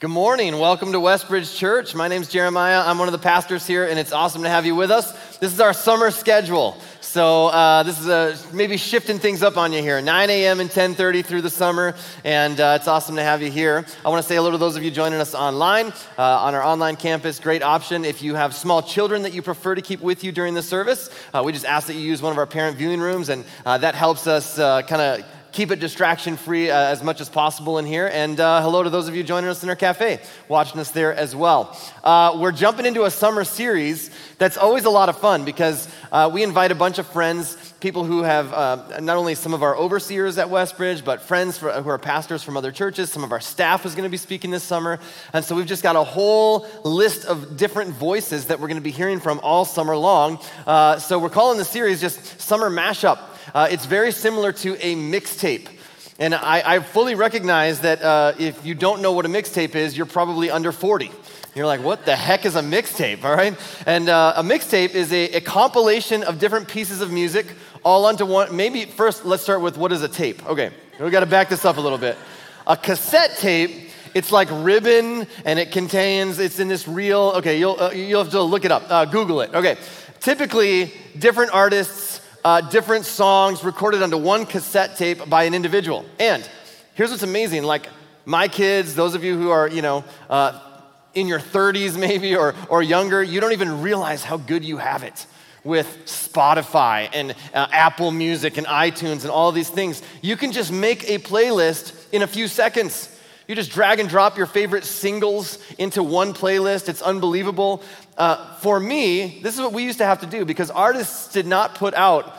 Good morning. Welcome to Westbridge Church. My name's Jeremiah. I'm one of the pastors here, and it's awesome to have you with us. This is our summer schedule. So uh, this is a, maybe shifting things up on you here. 9 a.m. and 10:30 through the summer, and uh, it's awesome to have you here. I want to say hello to those of you joining us online uh, on our online campus. Great option if you have small children that you prefer to keep with you during the service. Uh, we just ask that you use one of our parent viewing rooms, and uh, that helps us uh, kind of keep it distraction free uh, as much as possible in here. And uh, hello to those of you joining us in our cafe, watching us there as well. Uh, we're jumping into a summer series that's always a lot of fun because uh, we invite a bunch of friends, people who have uh, not only some of our overseers at Westbridge, but friends for, who are pastors from other churches. Some of our staff is going to be speaking this summer. And so we've just got a whole list of different voices that we're going to be hearing from all summer long. Uh, so we're calling the series just Summer Mashup. Uh, it's very similar to a mixtape. And I, I, fully recognize that uh, if you don't know what a mixtape is, you're probably under 40. You're like, what the heck is a mixtape, all right? And uh, a mixtape is a, a, compilation of different pieces of music all onto one. Maybe first, let's start with what is a tape? Okay, we gotta back this up a little bit. A cassette tape, it's like ribbon and it contains, it's in this reel. okay, you'll, uh, you'll have to look it up, uh, Google it. Okay, typically, different artists uh, different songs recorded onto one cassette tape by an individual. And here's what's amazing like, my kids, those of you who are, you know, uh, in your 30s maybe or, or younger, you don't even realize how good you have it with Spotify and uh, Apple Music and iTunes and all these things. You can just make a playlist in a few seconds. You just drag and drop your favorite singles into one playlist. It's unbelievable. Uh, for me, this is what we used to have to do because artists did not put out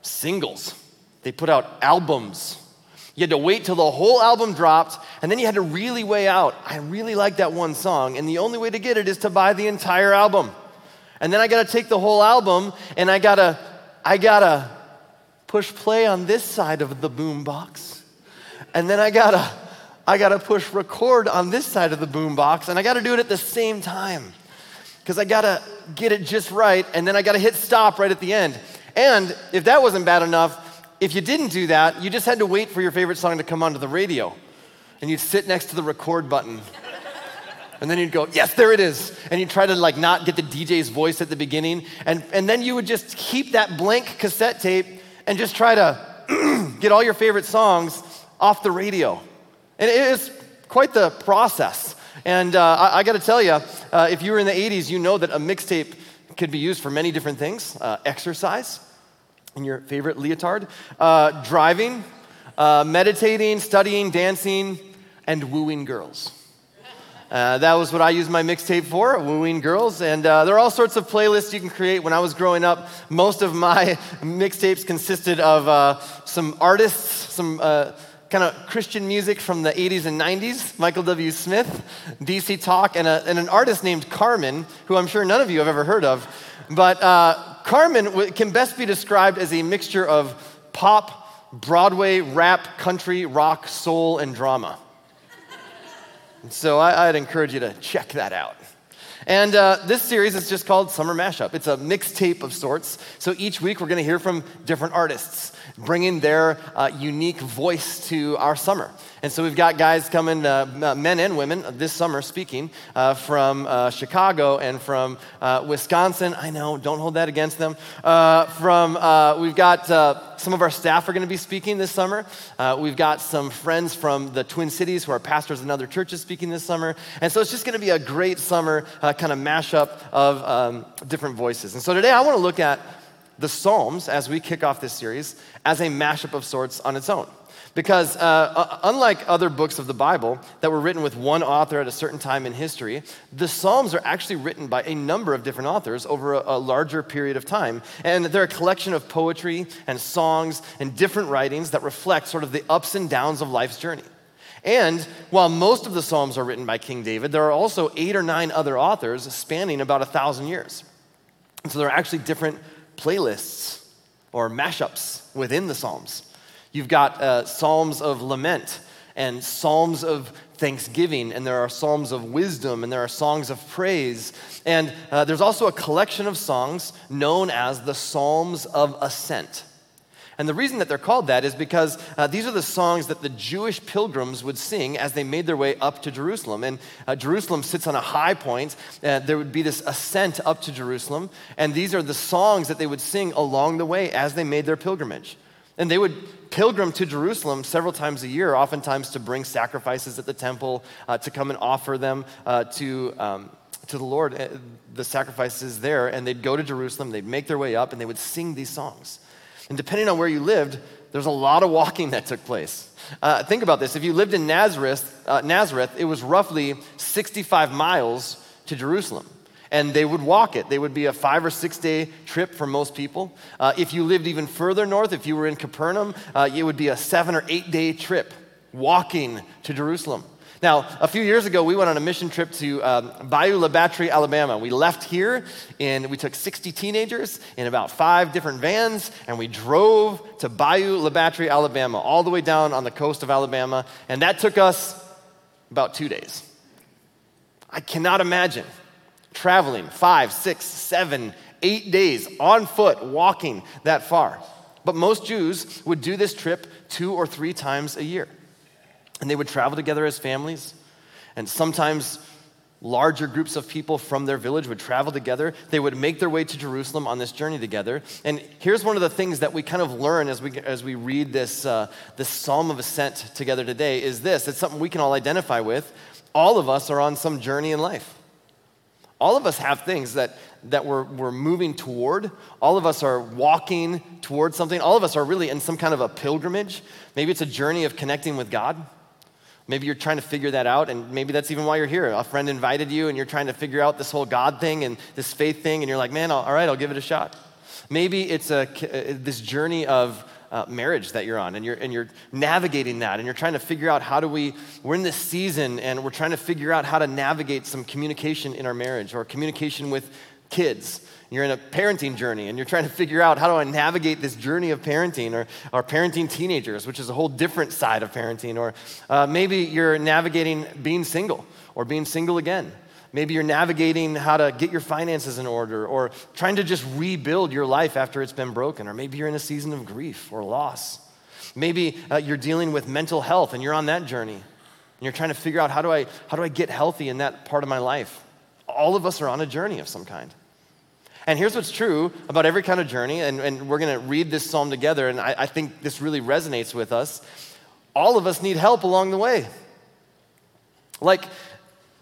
singles, they put out albums. You had to wait till the whole album dropped, and then you had to really weigh out, I really like that one song, and the only way to get it is to buy the entire album. And then I gotta take the whole album, and I gotta, I gotta push play on this side of the boombox. And then I gotta I got to push record on this side of the boombox, and I got to do it at the same time because I got to get it just right, and then I got to hit stop right at the end. And if that wasn't bad enough, if you didn't do that, you just had to wait for your favorite song to come onto the radio, and you'd sit next to the record button. And then you'd go, yes, there it is. And you'd try to like not get the DJ's voice at the beginning. And, and then you would just keep that blank cassette tape and just try to get all your favorite songs off the radio. And it is quite the process. And uh, I, I got to tell you, uh, if you were in the 80s, you know that a mixtape could be used for many different things uh, exercise in your favorite leotard, uh, driving, uh, meditating, studying, dancing, and wooing girls. Uh, that was what I used my mixtape for, wooing girls. And uh, there are all sorts of playlists you can create. When I was growing up, most of my mixtapes consisted of uh, some artists, some uh, kind of Christian music from the 80s and 90s, Michael W. Smith, DC Talk, and, a, and an artist named Carmen, who I'm sure none of you have ever heard of. But uh, Carmen can best be described as a mixture of pop, Broadway, rap, country, rock, soul, and drama. and so I, I'd encourage you to check that out. And uh, this series is just called Summer Mashup. It's a mixtape of sorts. So each week we're going to hear from different artists bringing their uh, unique voice to our summer. And so we've got guys coming, uh, men and women, this summer speaking uh, from uh, Chicago and from uh, Wisconsin. I know, don't hold that against them. Uh, from we've got some of our staff are going to be speaking this summer. we've got some friends from the Twin Cities who are pastors in other churches speaking this summer. And so it's just going to be a great summer kind of mashup of um, different voices. And so today I want to look at the Psalms, as we kick off this series, as a mashup of sorts on its own. Because uh, unlike other books of the Bible that were written with one author at a certain time in history, the Psalms are actually written by a number of different authors over a, a larger period of time. And they're a collection of poetry and songs and different writings that reflect sort of the ups and downs of life's journey. And while most of the Psalms are written by King David, there are also eight or nine other authors spanning about a thousand years. And so there are actually different playlists or mashups within the Psalms. You've got uh, Psalms of lament and Psalms of thanksgiving, and there are Psalms of wisdom, and there are songs of praise. And uh, there's also a collection of songs known as the Psalms of Ascent. And the reason that they're called that is because uh, these are the songs that the Jewish pilgrims would sing as they made their way up to Jerusalem. And uh, Jerusalem sits on a high point. Uh, there would be this ascent up to Jerusalem. And these are the songs that they would sing along the way as they made their pilgrimage. And they would pilgrim to Jerusalem several times a year, oftentimes to bring sacrifices at the temple, uh, to come and offer them uh, to. Um, to the Lord, uh, the sacrifices there, and they'd go to Jerusalem, they'd make their way up, and they would sing these songs. And depending on where you lived, there's a lot of walking that took place. Uh, think about this. If you lived in Nazareth, uh, Nazareth, it was roughly 65 miles to Jerusalem. And they would walk it. They would be a five or six day trip for most people. Uh, if you lived even further north, if you were in Capernaum, uh, it would be a seven or eight day trip walking to Jerusalem. Now, a few years ago, we went on a mission trip to um, Bayou La Batre, Alabama. We left here and we took 60 teenagers in about five different vans and we drove to Bayou La Batre, Alabama, all the way down on the coast of Alabama. And that took us about two days. I cannot imagine traveling five, six, seven, eight days on foot, walking that far. But most Jews would do this trip two or three times a year. And they would travel together as families. And sometimes larger groups of people from their village would travel together. They would make their way to Jerusalem on this journey together. And here's one of the things that we kind of learn as we, as we read this, uh, this Psalm of Ascent together today is this. It's something we can all identify with. All of us are on some journey in life. All of us have things that, that we're, we're moving toward. All of us are walking towards something. All of us are really in some kind of a pilgrimage. Maybe it's a journey of connecting with God. Maybe you're trying to figure that out, and maybe that's even why you're here. A friend invited you, and you're trying to figure out this whole God thing and this faith thing, and you're like, man, all right, I'll give it a shot. Maybe it's a, uh, this journey of uh, marriage that you're on, and you're, and you're navigating that, and you're trying to figure out how do we, we're in this season, and we're trying to figure out how to navigate some communication in our marriage or communication with kids you're in a parenting journey and you're trying to figure out how do I navigate this journey of parenting or, or parenting teenagers, which is a whole different side of parenting. Or uh, maybe you're navigating being single or being single again. Maybe you're navigating how to get your finances in order or trying to just rebuild your life after it's been broken. Or maybe you're in a season of grief or loss. Maybe uh, you're dealing with mental health and you're on that journey. And you're trying to figure out how do, I, how do I get healthy in that part of my life? All of us are on a journey of some kind. And here's what's true about every kind of journey, and, and we're going to read this psalm together, and I, I think this really resonates with us. All of us need help along the way. Like,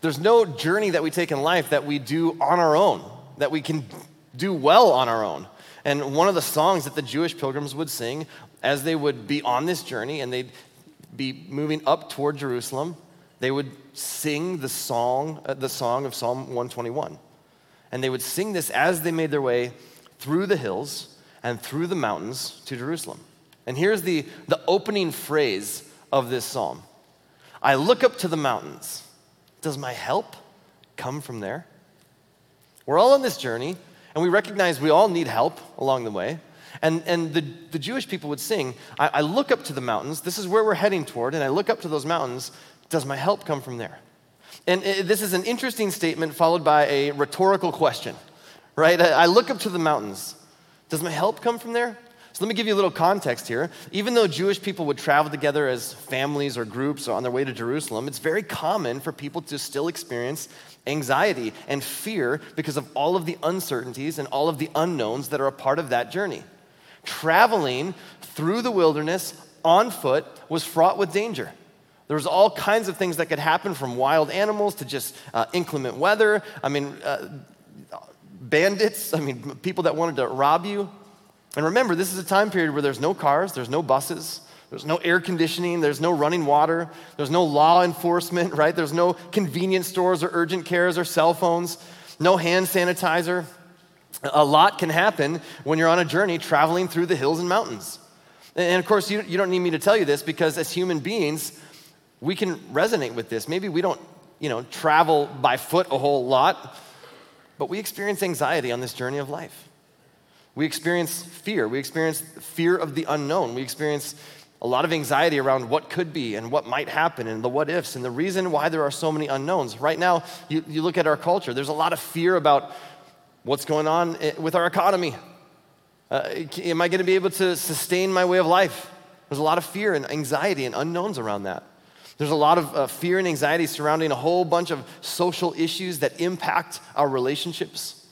there's no journey that we take in life that we do on our own, that we can do well on our own. And one of the songs that the Jewish pilgrims would sing as they would be on this journey and they'd be moving up toward Jerusalem, they would sing the song, uh, the song of Psalm 121. And they would sing this as they made their way through the hills and through the mountains to Jerusalem. And here's the, the opening phrase of this psalm I look up to the mountains. Does my help come from there? We're all on this journey, and we recognize we all need help along the way. And, and the, the Jewish people would sing, I, I look up to the mountains. This is where we're heading toward, and I look up to those mountains. Does my help come from there? And uh, this is an interesting statement followed by a rhetorical question, right? I look up to the mountains. Does my help come from there? So let me give you a little context here. Even though Jewish people would travel together as families or groups on their way to Jerusalem, it's very common for people to still experience anxiety and fear because of all of the uncertainties and all of the unknowns that are a part of that journey. Traveling through the wilderness on foot was fraught with danger. There was all kinds of things that could happen from wild animals to just uh, inclement weather. I mean, uh, bandits, I mean, people that wanted to rob you. And remember, this is a time period where there's no cars, there's no buses, there's no air conditioning, there's no running water, there's no law enforcement, right? There's no convenience stores or urgent cares or cell phones, no hand sanitizer. A lot can happen when you're on a journey traveling through the hills and mountains. And of course, you, you don't need me to tell you this because as human beings, we can resonate with this. Maybe we don't, you know, travel by foot a whole lot, but we experience anxiety on this journey of life. We experience fear. We experience fear of the unknown. We experience a lot of anxiety around what could be and what might happen and the what ifs and the reason why there are so many unknowns. Right now, you, you look at our culture, there's a lot of fear about what's going on with our economy. Uh, am I going to be able to sustain my way of life? There's a lot of fear and anxiety and unknowns around that. There's a lot of uh, fear and anxiety surrounding a whole bunch of social issues that impact our relationships.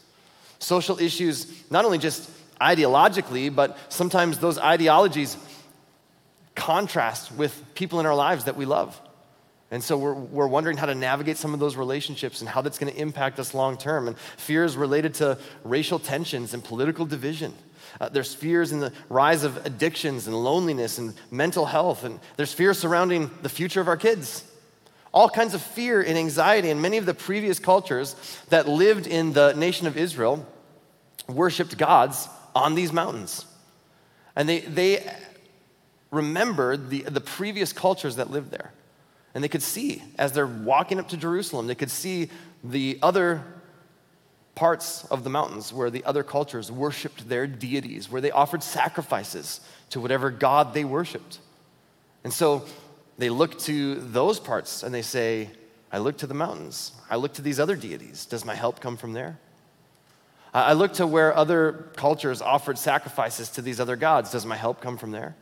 Social issues, not only just ideologically, but sometimes those ideologies contrast with people in our lives that we love. And so we're, we're wondering how to navigate some of those relationships and how that's going to impact us long term. And fear is related to racial tensions and political division. Uh, there's fears in the rise of addictions and loneliness and mental health. And there's fear surrounding the future of our kids. All kinds of fear and anxiety. And many of the previous cultures that lived in the nation of Israel worshiped gods on these mountains. And they, they remembered the, the previous cultures that lived there. And they could see, as they're walking up to Jerusalem, they could see the other parts of the mountains where the other cultures worshiped their deities, where they offered sacrifices to whatever god they worshiped. And so they look to those parts and they say, I look to the mountains. I look to these other deities. Does my help come from there? I look to where other cultures offered sacrifices to these other gods. Does my help come from there?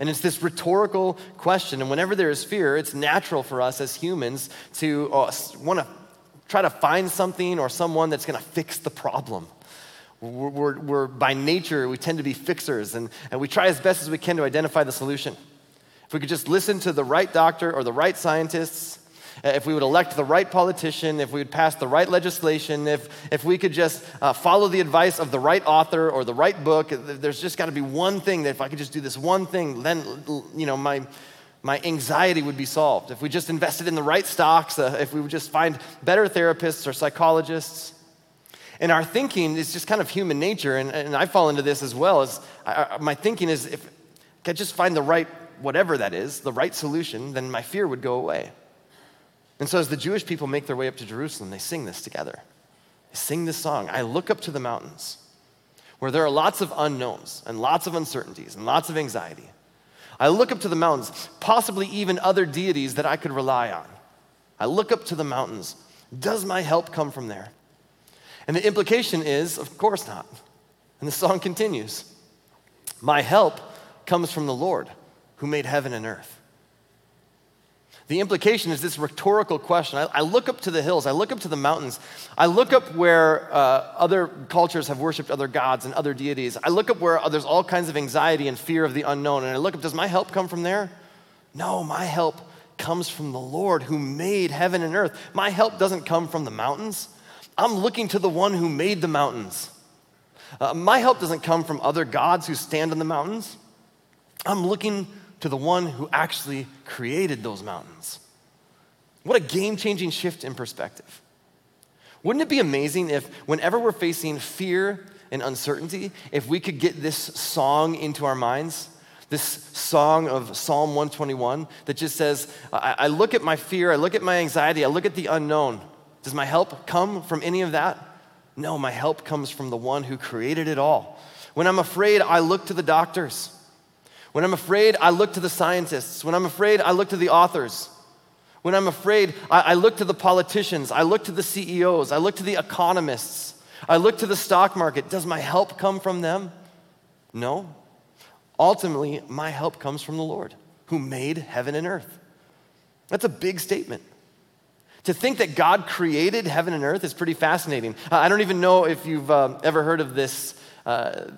And it's this rhetorical question. And whenever there is fear, it's natural for us as humans to uh, want to try to find something or someone that's going to fix the problem. We're, we're, we're, by nature, we tend to be fixers, and, and we try as best as we can to identify the solution. If we could just listen to the right doctor or the right scientists, uh, if we would elect the right politician, if we would pass the right legislation, if, if we could just uh, follow the advice of the right author or the right book, there's just got to be one thing that if I could just do this one thing, then, you know, my, my anxiety would be solved. If we just invested in the right stocks, uh, if we would just find better therapists or psychologists. And our thinking is just kind of human nature, and, and I fall into this as well. As I, my thinking is if I just find the right, whatever that is, the right solution, then my fear would go away. And so, as the Jewish people make their way up to Jerusalem, they sing this together. They sing this song I look up to the mountains, where there are lots of unknowns and lots of uncertainties and lots of anxiety. I look up to the mountains, possibly even other deities that I could rely on. I look up to the mountains. Does my help come from there? And the implication is, of course not. And the song continues My help comes from the Lord who made heaven and earth. The implication is this rhetorical question. I, I, look up to the hills, I look up to the mountains, I look up where uh, other cultures have worshiped other gods and other deities. I look up where there's all kinds of anxiety and fear of the unknown, and I look up, does my help come from there? No, my help comes from the Lord who made heaven and earth. My help doesn't come from the mountains. I'm looking to the one who made the mountains. Uh, my help doesn't come from other gods who stand on the mountains. I'm looking to the one who actually created those mountains. What a game changing shift in perspective. Wouldn't it be amazing if, whenever we're facing fear and uncertainty, if we could get this song into our minds? This song of Psalm 121 that just says, I, I look at my fear, I look at my anxiety, I look at the unknown. Does my help come from any of that? No, my help comes from the one who created it all. When I'm afraid, I look to the doctors. When I'm afraid, I look to the scientists. When I'm afraid, I look to the authors. When I'm afraid, I, I, look to the politicians. I look to the CEOs. I look to the economists. I look to the stock market. Does my help come from them? No. Ultimately, my help comes from the Lord who made heaven and earth. That's a big statement. To think that God created heaven and earth is pretty fascinating. I don't even know if you've uh, ever heard of this uh,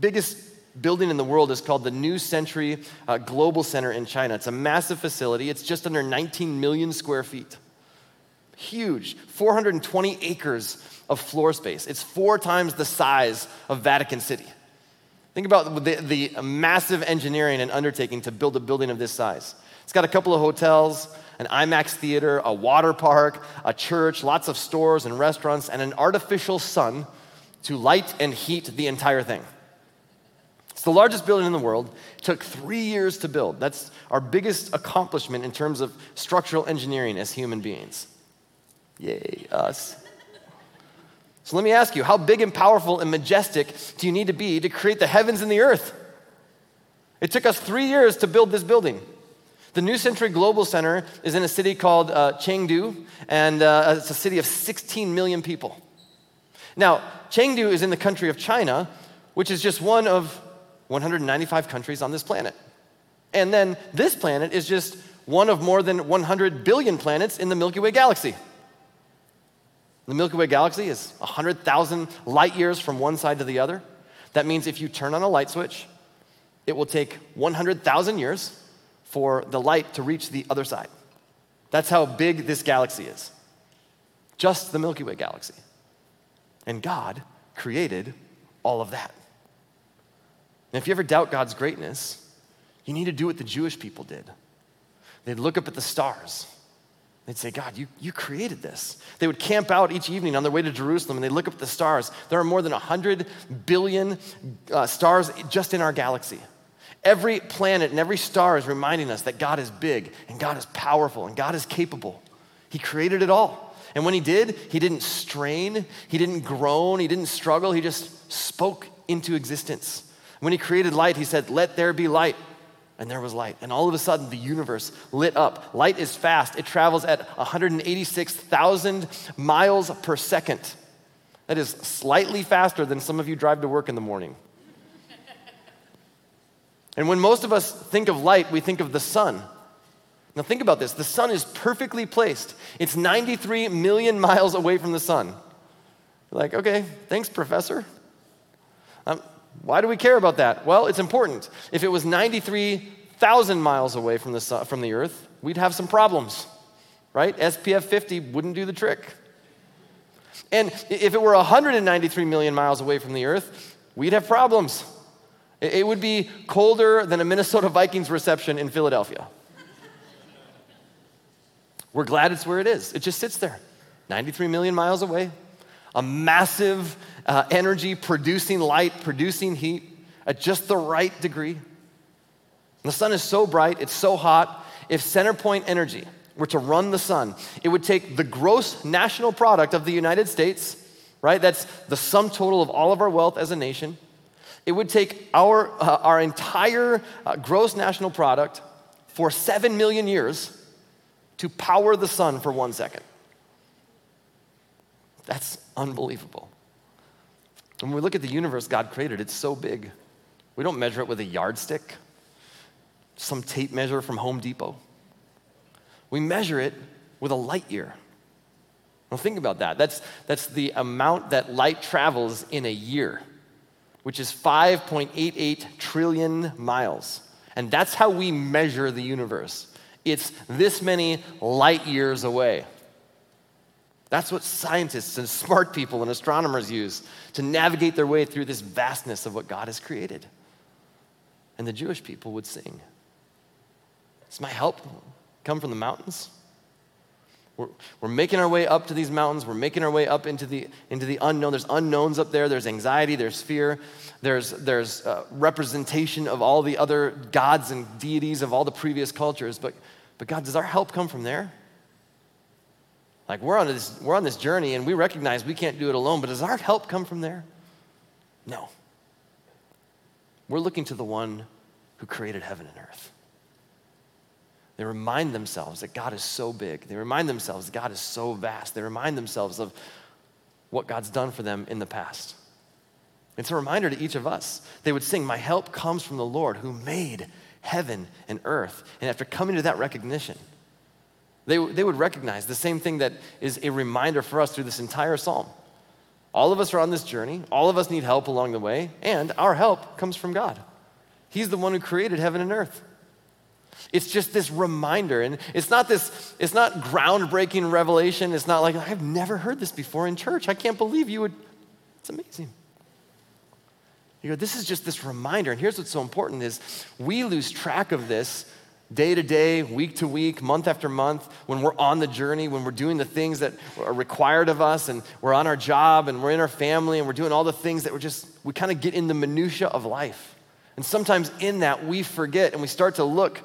biggest building in the world is called the New Century uh, Global Center in China. It's a massive facility, it's just under 19 million square feet. Huge, 420 acres of floor space. It's four times the size of Vatican City. Think about the, the massive engineering and undertaking to build a building of this size. It's got a couple of hotels, an IMAX theater, a water park, a church, lots of stores and restaurants, and an artificial sun to light and heat the entire thing. It's the largest building in the world. It took three years to build. That's our biggest accomplishment in terms of structural engineering as human beings. Yay, us. So let me ask you how big and powerful and majestic do you need to be to create the heavens and the earth? It took us three years to build this building. The New Century Global Center is in a city called uh, Chengdu, and uh, it's a city of 16 million people. Now, Chengdu is in the country of China, which is just one of 195 countries on this planet. And then this planet is just one of more than 100 billion planets in the Milky Way galaxy. The Milky Way galaxy is 100,000 light years from one side to the other. That means if you turn on a light switch, it will take 100,000 years for the light to reach the other side. That's how big this galaxy is. Just the Milky Way galaxy. And God created all of that. And if you ever doubt God's greatness, you need to do what the Jewish people did. They'd look up at the stars. They'd say, God, you, you created this. They would camp out each evening on their way to Jerusalem and they'd look up at the stars. There are more than 100 billion uh, stars just in our galaxy. Every planet and every star is reminding us that God is big and God is powerful and God is capable. He created it all. And when He did, He didn't strain, He didn't groan, He didn't struggle, He just spoke into existence. When He created light, He said, Let there be light. And there was light. And all of a sudden, the universe lit up. Light is fast, it travels at 186,000 miles per second. That is slightly faster than some of you drive to work in the morning. And when most of us think of light, we think of the sun. Now, think about this the sun is perfectly placed, it's 93 million miles away from the sun. You're like, okay, thanks, professor. Why do we care about that? Well, it's important. If it was 93,000 miles away from the, sun, from the earth, we'd have some problems, right? SPF 50 wouldn't do the trick. And if it were 193 million miles away from the earth, we'd have problems. It would be colder than a Minnesota Vikings reception in Philadelphia. We're glad it's where it is. It just sits there, 93 million miles away, a massive uh, energy producing light, producing heat at just the right degree. The sun is so bright, it's so hot. If CenterPoint Energy were to run the sun, it would take the gross national product of the United States, right? That's the sum total of all of our wealth as a nation it would take our, uh, our entire uh, gross national product for seven million years to power the sun for one second. That's unbelievable. When we look at the universe God created, it's so big. We don't measure it with a yardstick, some tape measure from Home Depot. We measure it with a light year. Well, think about that. That's, that's the amount that light travels in a year which is 5.88 trillion miles. And that's how we measure the universe. It's this many light years away. That's what scientists and smart people and astronomers use to navigate their way through this vastness of what God has created. And the Jewish people would sing Does my help come from the mountains? We're, we're making our way up to these mountains. We're making our way up into the, into the unknown. There's unknowns up there. There's anxiety. There's fear. There's, there's uh, representation of all the other gods and deities of all the previous cultures. But, but God, does our help come from there? Like we're on, this, we're on this journey and we recognize we can't do it alone, but does our help come from there? No. We're looking to the one who created heaven and earth. They remind themselves that God is so big. They remind themselves God is so vast. They remind themselves of what God's done for them in the past. It's a reminder to each of us. They would sing, My help comes from the Lord who made heaven and earth. And after coming to that recognition, they, they would recognize the same thing that is a reminder for us through this entire psalm. All of us are on this journey, all of us need help along the way, and our help comes from God. He's the one who created heaven and earth. It's just this reminder. And it's not this, it's not groundbreaking revelation. It's not like, I've never heard this before in church. I can't believe you would. It's amazing. You go, this is just this reminder. And here's what's so important is we lose track of this day to day, week to week, month after month, when we're on the journey, when we're doing the things that are required of us, and we're on our job, and we're in our family, and we're doing all the things that we're just, we kind of get in the minutia of life. And sometimes in that, we forget and we start to look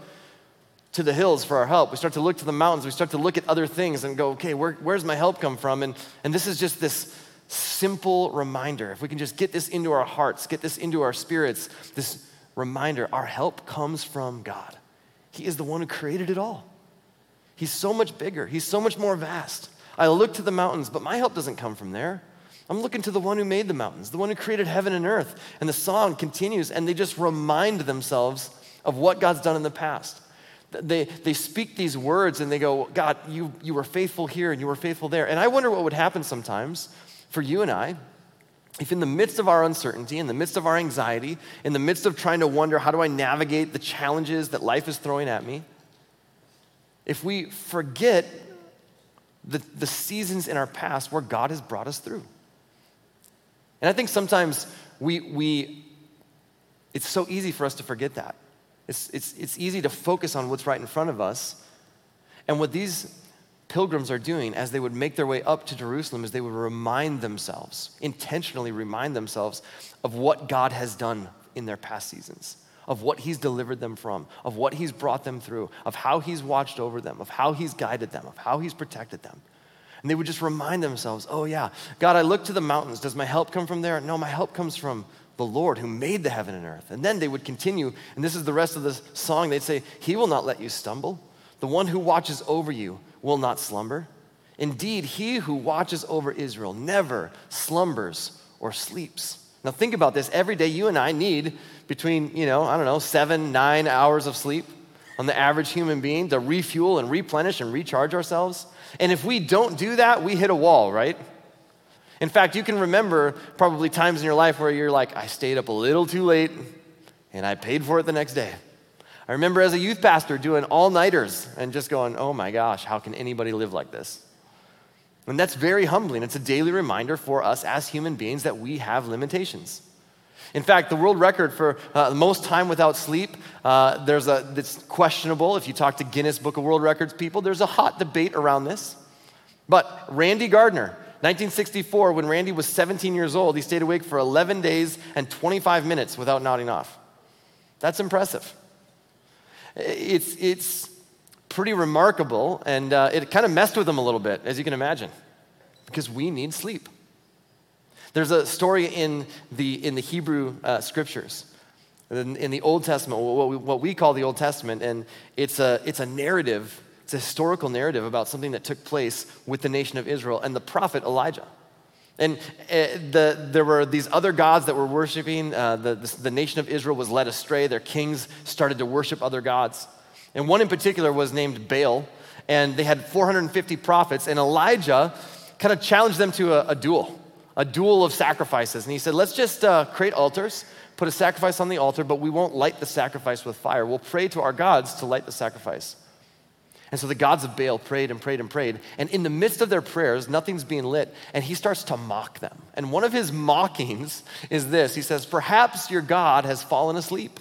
to the hills for our help. We start to look to the mountains. We start to look at other things and go, okay, where, where's my help come from? And, and this is just this simple reminder. If we can just get this into our hearts, get this into our spirits, this reminder our help comes from God. He is the one who created it all. He's so much bigger, He's so much more vast. I look to the mountains, but my help doesn't come from there. I'm looking to the one who made the mountains, the one who created heaven and earth. And the song continues, and they just remind themselves of what God's done in the past. They, they speak these words and they go, God, you, you were faithful here and you were faithful there. And I wonder what would happen sometimes for you and I if, in the midst of our uncertainty, in the midst of our anxiety, in the midst of trying to wonder, how do I navigate the challenges that life is throwing at me, if we forget the, the seasons in our past where God has brought us through. And I think sometimes we, we it's so easy for us to forget that. It's, it's, it's easy to focus on what's right in front of us. And what these pilgrims are doing as they would make their way up to Jerusalem is they would remind themselves, intentionally remind themselves of what God has done in their past seasons, of what He's delivered them from, of what He's brought them through, of how He's watched over them, of how He's guided them, of how He's protected them. And they would just remind themselves, oh, yeah, God, I look to the mountains. Does my help come from there? No, my help comes from the Lord who made the heaven and earth. And then they would continue, and this is the rest of the song. They'd say, He will not let you stumble. The one who watches over you will not slumber. Indeed, he who watches over Israel never slumbers or sleeps. Now, think about this. Every day, you and I need between, you know, I don't know, seven, nine hours of sleep on the average human being to refuel and replenish and recharge ourselves. And if we don't do that, we hit a wall, right? In fact, you can remember probably times in your life where you're like, I stayed up a little too late and I paid for it the next day. I remember as a youth pastor doing all nighters and just going, oh my gosh, how can anybody live like this? And that's very humbling. It's a daily reminder for us as human beings that we have limitations. In fact, the world record for uh, most time without sleep, uh, there's a, it's questionable. If you talk to Guinness Book of World Records people, there's a hot debate around this. But Randy Gardner, 1964, when Randy was 17 years old, he stayed awake for 11 days and 25 minutes without nodding off. That's impressive. It's, it's pretty remarkable, and uh, it kind of messed with them a little bit, as you can imagine, because we need sleep. There's a story in the, in the Hebrew uh, scriptures, in, in, the Old Testament, what we, what we call the Old Testament, and it's a, it's a narrative it's a historical narrative about something that took place with the nation of Israel and the prophet Elijah. And uh, the, there were these other gods that were worshiping. Uh, the, the, the, nation of Israel was led astray. Their kings started to worship other gods. And one in particular was named Baal. And they had 450 prophets. And Elijah kind of challenged them to a, a duel, a duel of sacrifices. And he said, Let's just uh, create altars, put a sacrifice on the altar, but we won't light the sacrifice with fire. We'll pray to our gods to light the sacrifice. And so the gods of Baal prayed and prayed and prayed. And in the midst of their prayers, nothing's being lit. And he starts to mock them. And one of his mockings is this He says, Perhaps your God has fallen asleep.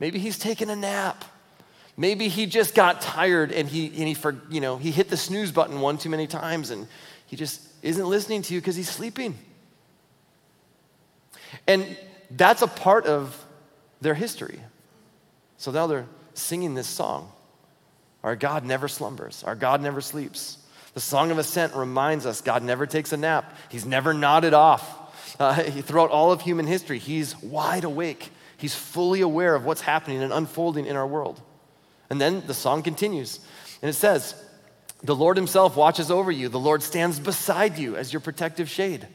Maybe he's taken a nap. Maybe he just got tired and he, and he, for, you know, he hit the snooze button one too many times and he just isn't listening to you because he's sleeping. And that's a part of their history. So now they're singing this song. Our God never slumbers, our God never sleeps. The Song of Ascent reminds us God never takes a nap, He's never nodded off. Uh, throughout all of human history, He's wide awake. He's fully aware of what's happening and unfolding in our world. And then the song continues, and it says, The Lord Himself watches over you, the Lord stands beside you as your protective shade.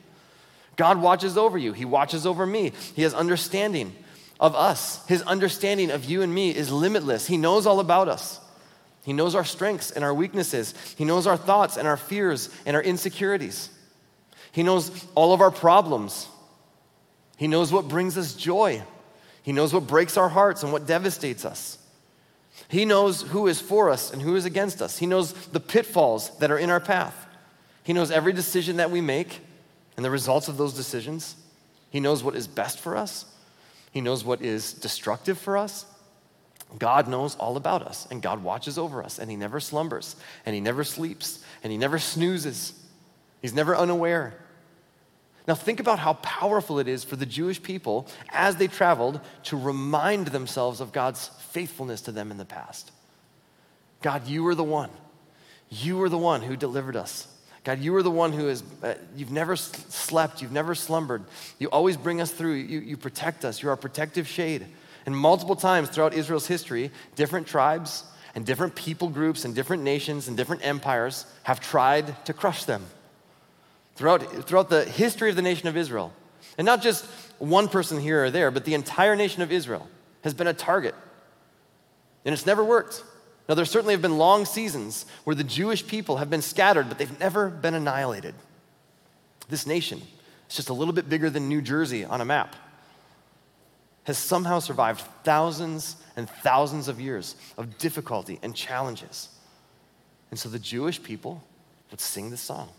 God watches over you, He watches over me. He has understanding of us. His understanding of you and me is limitless. He knows all about us. He knows our strengths and our weaknesses. He knows our thoughts and our fears and our insecurities. He knows all of our problems. He knows what brings us joy. He knows what breaks our hearts and what devastates us. He knows who is for us and who is against us. He knows the pitfalls that are in our path. He knows every decision that we make and the results of those decisions. He knows what is best for us. He knows what is destructive for us. God knows all about us, and God watches over us, and He never slumbers, and He never sleeps, and He never snoozes. He's never unaware. Now, think about how powerful it is for the Jewish people as they traveled to remind themselves of God's faithfulness to them in the past. God, you are the one. You are the one who delivered us. God, you are the one who is, uh, you've never slept, you've never slumbered. You always bring us through, you, you protect us, you're our protective shade. And multiple times throughout Israel's history, different tribes and different people groups and different nations and different empires have tried to crush them. throughout, throughout the history of the nation of Israel. And not just one person here or there, but the entire nation of Israel has been a target. And it's never worked. Now, there certainly have been long seasons where the Jewish people have been scattered, but they've never been annihilated. This nation, is just a little bit bigger than New Jersey on a map, has somehow survived thousands and thousands of years of difficulty and challenges. And so the Jewish people would sing this song.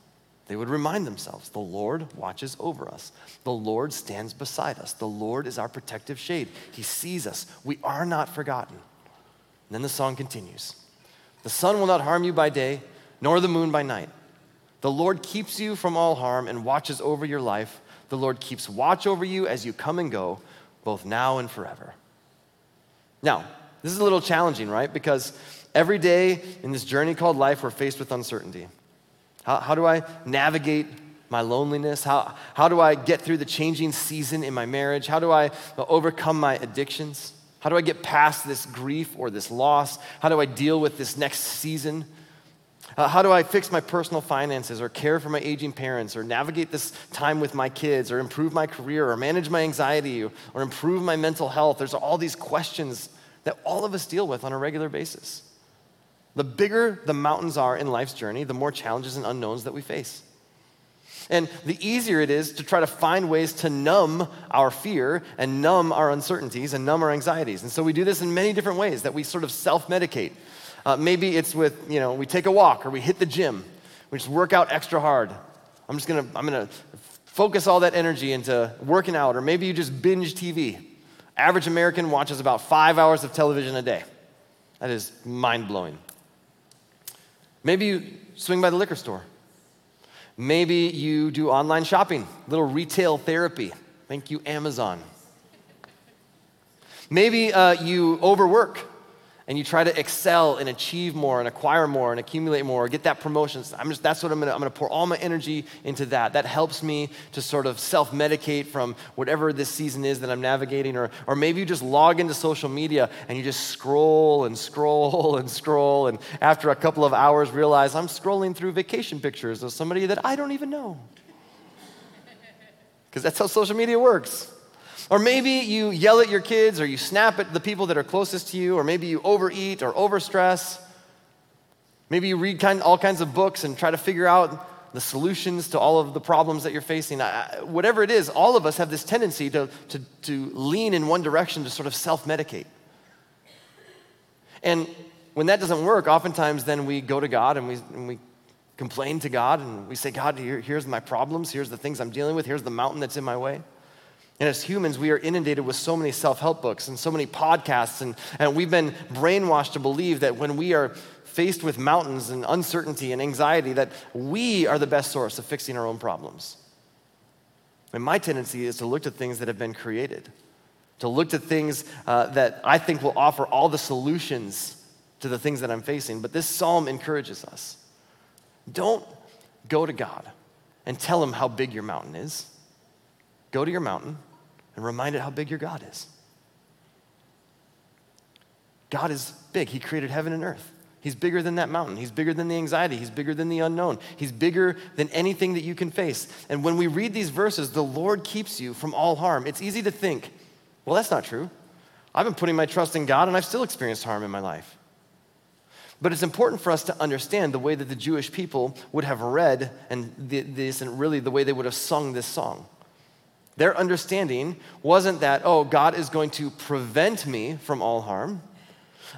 They would remind themselves the Lord watches over us. The Lord stands beside us. The Lord is our protective shade. He sees us. We are not forgotten. And then the song continues The sun will not harm you by day, nor the moon by night. The Lord keeps you from all harm and watches over your life. The Lord keeps watch over you as you come and go, both now and forever. Now, this is a little challenging, right? Because every day in this journey called life, we're faced with uncertainty. How, how do I navigate my loneliness? How, how do I get through the changing season in my marriage? How do I overcome my addictions? How do I get past this grief or this loss? How do I deal with this next season? Uh, how do I fix my personal finances or care for my aging parents or navigate this time with my kids or improve my career or manage my anxiety or, or improve my mental health? There's all these questions that all of us deal with on a regular basis. The bigger the mountains are in life's journey, the more challenges and unknowns that we face. And the easier it is to try to find ways to numb our fear and numb our uncertainties and numb our anxieties. And so we do this in many different ways that we sort of self medicate. Uh, maybe it's with, you know, we take a walk or we hit the gym. We just work out extra hard. I'm just gonna, I'm gonna focus all that energy into working out. Or maybe you just binge TV. Average American watches about five hours of television a day. That is mind blowing. Maybe you swing by the liquor store. Maybe you do online shopping, little retail therapy. Thank you, Amazon. Maybe uh, you overwork and you try to excel and achieve more and acquire more and accumulate more, get that promotion. I'm just, that's what I'm gonna, I'm gonna pour all my energy into that. That helps me to sort of self medicate from whatever this season is that I'm navigating. Or, or maybe you just log into social media and you just scroll and scroll and scroll. And after a couple of hours, realize I'm scrolling through vacation pictures of somebody that I don't even know. Because that's how social media works. Or maybe you yell at your kids or you snap at the people that are closest to you, or maybe you overeat or overstress. Maybe you read kind, all kinds of books and try to figure out the solutions to all of the problems that you're facing. I, whatever it is, all of us have this tendency to, to, to lean in one direction to sort of self medicate. And when that doesn't work, oftentimes then we go to God and we, and we complain to God and we say, God, here, here's my problems, here's the things I'm dealing with, here's the mountain that's in my way. And as humans, we are inundated with so many self help books and so many podcasts, and, and we've been brainwashed to believe that when we are faced with mountains and uncertainty and anxiety, that we are the best source of fixing our own problems. And my tendency is to look to things that have been created, to look to things uh, that I think will offer all the solutions to the things that I'm facing. But this psalm encourages us don't go to God and tell him how big your mountain is. Go to your mountain and remind it how big your God is. God is big. He created heaven and earth. He's bigger than that mountain. He's bigger than the anxiety. He's bigger than the unknown. He's bigger than anything that you can face. And when we read these verses, the Lord keeps you from all harm. It's easy to think, well, that's not true. I've been putting my trust in God and I've still experienced harm in my life. But it's important for us to understand the way that the Jewish people would have read and this, and really the way they would have sung this song. Their understanding wasn't that, oh, God is going to prevent me from all harm.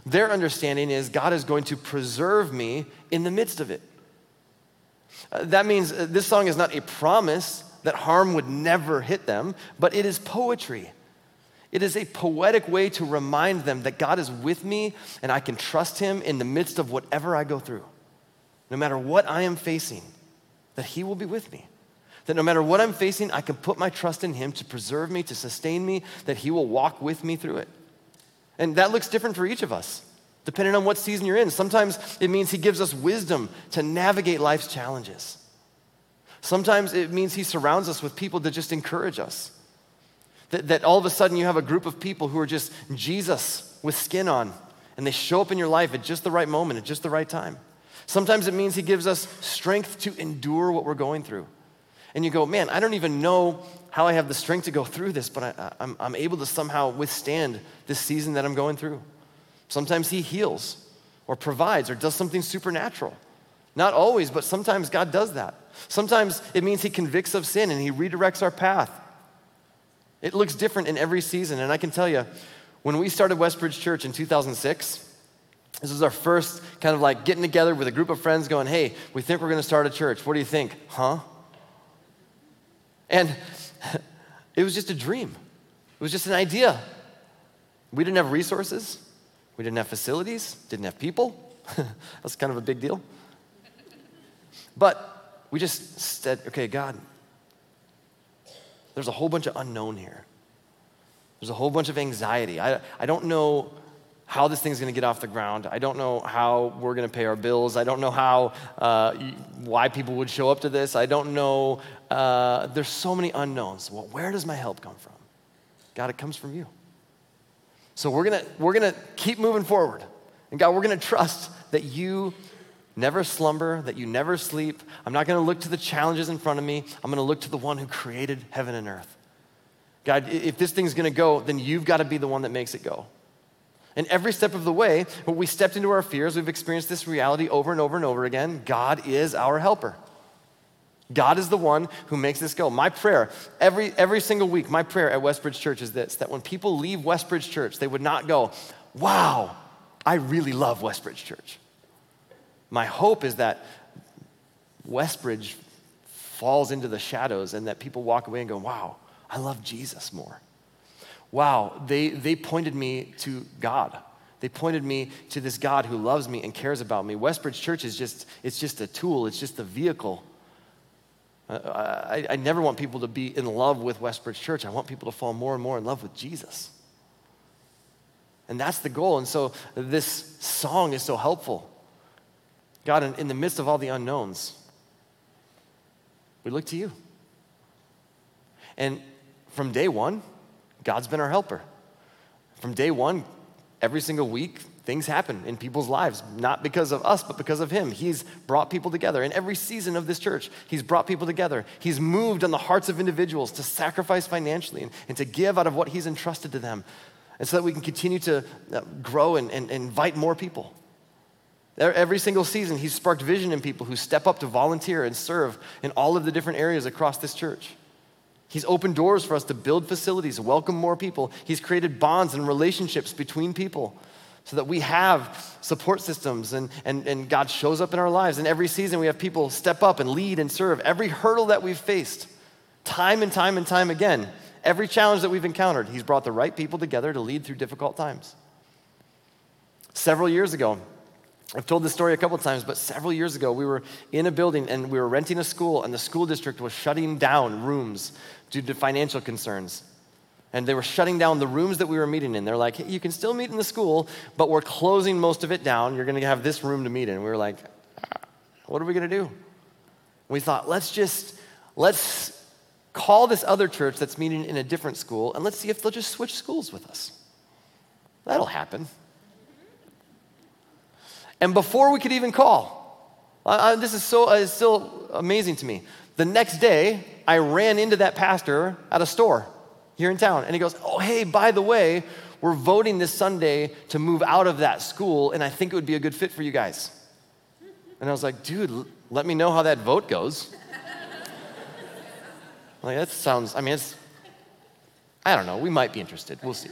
Their understanding is God is going to preserve me in the midst of it. Uh, that means uh, this song is not a promise that harm would never hit them, but it is poetry. It is a poetic way to remind them that God is with me and I can trust Him in the midst of whatever I go through. No matter what I am facing, that He will be with me that no matter what I'm facing, I can put my trust in Him to preserve me, to sustain me, that He will walk with me through it. And that looks different for each of us, depending on what season you're in. Sometimes it means He gives us wisdom to navigate life's challenges. Sometimes it means He surrounds us with people that just encourage us. That, that all of a sudden you have a group of people who are just Jesus with skin on, and they show up in your life at just the right moment, at just the right time. Sometimes it means He gives us strength to endure what we're going through. And you go, man, I don't even know how I have the strength to go through this, but I, I'm, I'm able to somehow withstand this season that I'm going through. Sometimes He heals or provides or does something supernatural. Not always, but sometimes God does that. Sometimes it means He convicts of sin and He redirects our path. It looks different in every season. And I can tell you, when we started Westbridge Church in 2006, this was our first kind of like getting together with a group of friends going, hey, we think we're going to start a church. What do you think? Huh? And it was just a dream, it was just an idea. We didn't have resources, we didn't have facilities, didn't have people. That's kind of a big deal. But we just said, okay, God, there's a whole bunch of unknown here. There's a whole bunch of anxiety. I, I don't know how this thing's going to get off the ground. I don't know how we're going to pay our bills. I don't know how, uh, why people would show up to this. I don't know. Uh, there's so many unknowns. Well, where does my help come from? God, it comes from you. So we're to we're to keep moving forward. And God, we're to trust that you never slumber, that you never sleep. I'm not to look to the challenges in front of me. I'm to look to the one who created heaven and earth. God, if this thing's to go, then you've got to be the one that makes it go. And every step of the way, when we stepped into our fears, we've experienced this reality over and over and over again God is our helper. God is the one who makes this go. My prayer, every, every single week, my prayer at Westbridge Church is this that when people leave Westbridge Church, they would not go, Wow, I really love Westbridge Church. My hope is that Westbridge falls into the shadows and that people walk away and go, Wow, I love Jesus more wow, they, they pointed me to God. They pointed me to this God who loves me and cares about me. Westbridge Church is just, it's just a tool, it's just a vehicle. Uh, I, I never want people to be in love with Westbridge Church. I want people to fall more and more in love with Jesus. And that's the goal. And so this song is so helpful. God, in, in the midst of all the unknowns, we look to you. And from day one, God's been our helper. From day one, every single week, things happen in people's lives, not because of us, but because of Him. He's brought people together. In every season of this church, He's brought people together. He's moved on the hearts of individuals to sacrifice financially and, and to give out of what He's entrusted to them, and so that we can continue to uh, grow and, and, and invite more people. Every single season, He's sparked vision in people who step up to volunteer and serve in all of the different areas across this church. He's opened doors for us to build facilities, welcome more people. He's created bonds and relationships between people so that we have support systems and, and, and God shows up in our lives. And every season, we have people step up and lead and serve. Every hurdle that we've faced, time and time and time again, every challenge that we've encountered, He's brought the right people together to lead through difficult times. Several years ago, I've told this story a couple times, but several years ago, we were in a building and we were renting a school, and the school district was shutting down rooms due to financial concerns. And they were shutting down the rooms that we were meeting in. They're like, hey, you can still meet in the school, but we're closing most of it down. You're going to have this room to meet in. We were like, what are we going to do? We thought, let's just, let's call this other church that's meeting in a different school and let's see if they'll just switch schools with us. That'll happen. And before we could even call, uh, this is so, uh, still amazing to me. The next day, I ran into that pastor at a store here in town. And he goes, Oh, hey, by the way, we're voting this Sunday to move out of that school, and I think it would be a good fit for you guys. And I was like, Dude, let me know how that vote goes. like, that sounds, I mean, it's, I don't know, we might be interested. We'll see.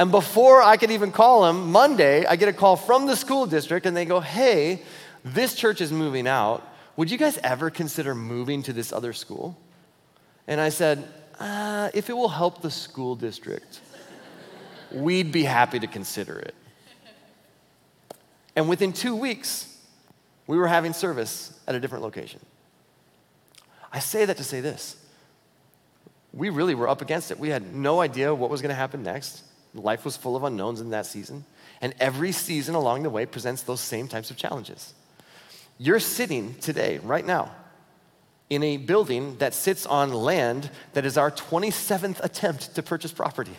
And before I could even call him, Monday, I get a call from the school district, and they go, Hey, this church is moving out. Would you guys ever consider moving to this other school? And I said, uh, If it will help the school district, we'd be happy to consider it. And within two weeks, we were having service at a different location. I say that to say this. We really were up against it. We had no idea what was going to happen next. Life was full of unknowns in that season. And every season along the way presents those same types of challenges. You're sitting today, right now, in a building that sits on land that is our 27th attempt to purchase property.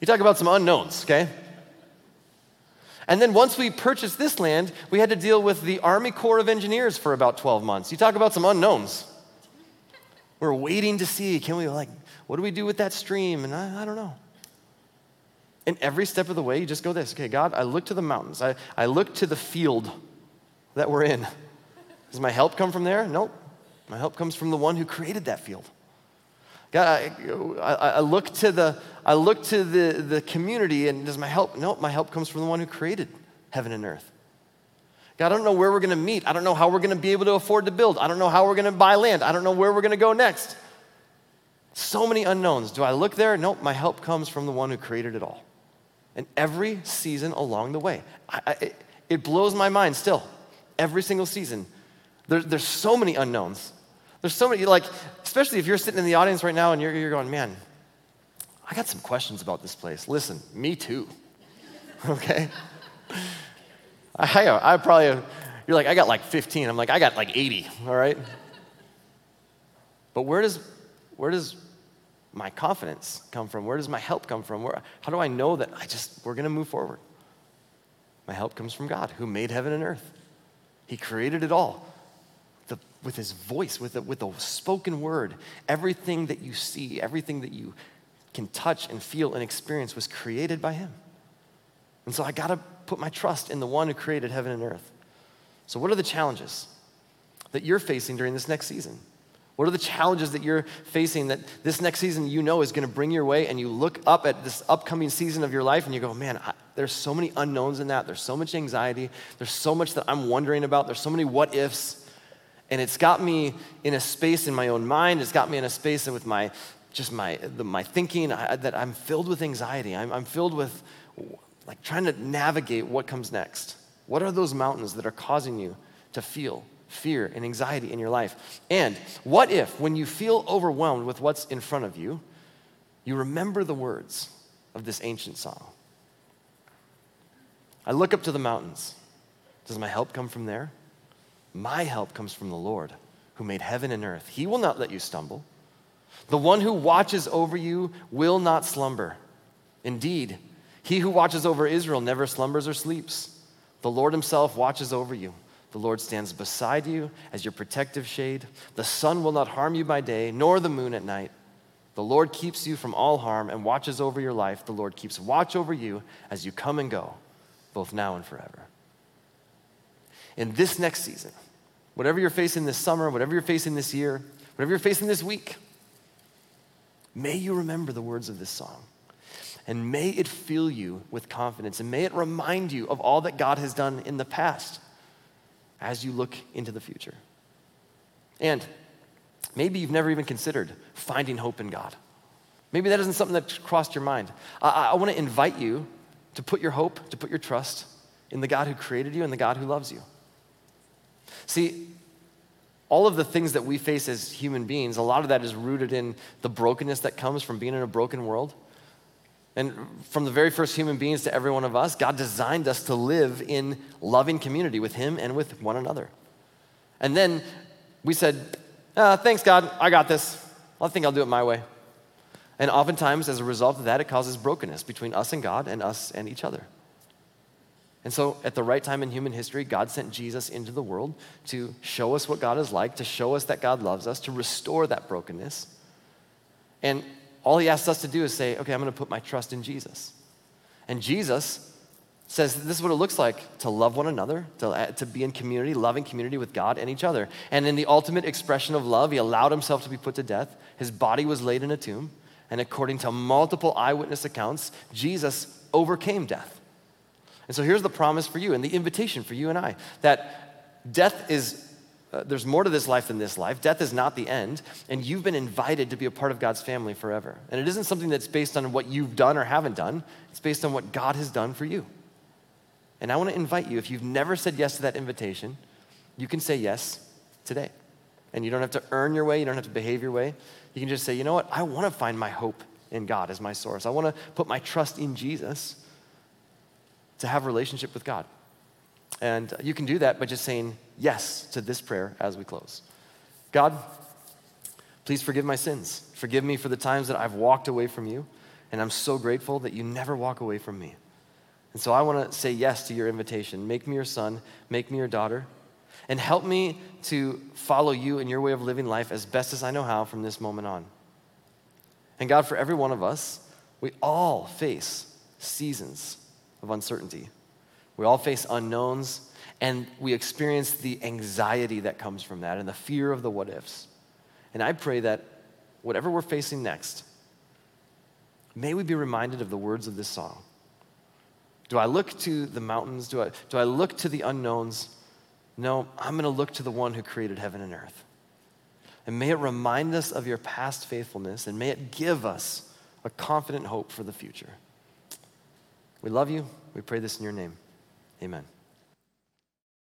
you talk about some unknowns, okay? And then once we purchased this land, we had to deal with the Army Corps of Engineers for about 12 months. You talk about some unknowns. We're waiting to see, can we, like, what do we do with that stream? And I, I don't know. And every step of the way, you just go this okay, God, I look to the mountains, I, I look to the field that we're in. Does my help come from there? Nope. My help comes from the one who created that field. God, I, I, look to the I look to the, the community, and does my help? No, my help comes from the one who created heaven and earth. God, I don't know where we're going to meet. I don't know how we're going to be able to afford to build. I don't know how we're going to buy land. I don't know where we're going to go next. So many unknowns. Do I look there? Nope, my help comes from the one who created it all. And every season along the way, I, I, it blows my mind still. Every single season. There, there's so many unknowns. There's so many, like, especially if you're sitting in the audience right now and you're, you're going, man, I got some questions about this place. Listen, me too. okay? I, I probably, you're like, I got like 15. I'm like, I got like 80, all right? But where does, where does my confidence come from? Where does my help come from? Where, how do I know that I just, we're gonna move forward? My help comes from God who made heaven and earth. He created it all with his voice, with the, with the spoken word. Everything that you see, everything that you can touch and feel and experience was created by him. And so I got to put my trust in the one who created heaven and earth. So, what are the challenges that you're facing during this next season? What are the challenges that you're facing that this next season you know is going to bring your way? And you look up at this upcoming season of your life and you go, man, I, there's so many unknowns in that. There's so much anxiety. There's so much that I'm wondering about. There's so many what ifs. And it's got me in a space in my own mind. It's got me in a space with my, just my, the, my thinking I, that I'm filled with anxiety. I'm, I'm filled with like trying to navigate what comes next. What are those mountains that are causing you to feel fear and anxiety in your life? And what if, when you feel overwhelmed with what's in front of you, you remember the words of this ancient song? I look up to the mountains. Does my help come from there? My help comes from the Lord, who made heaven and earth. He will not let you stumble. The one who watches over you will not slumber. Indeed, he who watches over Israel never slumbers or sleeps. The Lord himself watches over you. The Lord stands beside you as your protective shade. The sun will not harm you by day, nor the moon at night. The Lord keeps you from all harm and watches over your life. The Lord keeps watch over you as you come and go, both now and forever. In this next season, whatever you're facing this summer, whatever you're facing this year, whatever you're facing this week, may you remember the words of this song. And may it fill you with confidence and may it remind you of all that God has done in the past as you look into the future. And maybe you've never even considered finding hope in God. Maybe that isn't something that crossed your mind. I, I want to invite you to put your hope, to put your trust in the God who created you and the God who loves you. See, all of the things that we face as human beings, a lot of that is rooted in the brokenness that comes from being in a broken world. And from the very first human beings to every one of us, God designed us to live in loving community with Him and with one another. And then we said, ah, Thanks, God, I got this. I think I'll do it my way. And oftentimes, as a result of that, it causes brokenness between us and God and us and each other. And so, at the right time in human history, God sent Jesus into the world to show us what God is like, to show us that God loves us, to restore that brokenness. And all he asks us to do is say, okay, I'm going to put my trust in Jesus. And Jesus says this is what it looks like to love one another, to, uh, to be in community, loving community with God and each other. And in the ultimate expression of love, he allowed himself to be put to death. His body was laid in a tomb. And according to multiple eyewitness accounts, Jesus overcame death. And so here's the promise for you and the invitation for you and I that death is, uh, there's more to this life than this life. Death is not the end, and you've been invited to be a part of God's family forever. And it isn't something that's based on what you've done or haven't done, it's based on what God has done for you. And I want to invite you, if you've never said yes to that invitation, you can say yes today. And you don't have to earn your way, you don't have to behave your way. You can just say, you know what? I want to find my hope in God as my source. I want to put my trust in Jesus to have a relationship with God. And you can do that by just saying yes to this prayer as we close. God, please forgive my sins. Forgive me for the times that I've walked away from you. And I'm so grateful that you never walk away from me. And so I want to say yes to your invitation. Make me your son, make me your daughter, and help me to follow you in your way of living life as best as I know how from this moment on. And God, for every one of us, we all face seasons of uncertainty. We all face unknowns, and we experience the anxiety that comes from that and the fear of the what ifs. And I pray that whatever we're facing next, may we be reminded of the words of this song. Do I look to the mountains? Do I, do I look to the unknowns? No, I'm going to look to the one who created heaven and earth. And may it remind us of your past faithfulness, and may it give us a confident hope for the future. We love you. We pray this in your name. Amen.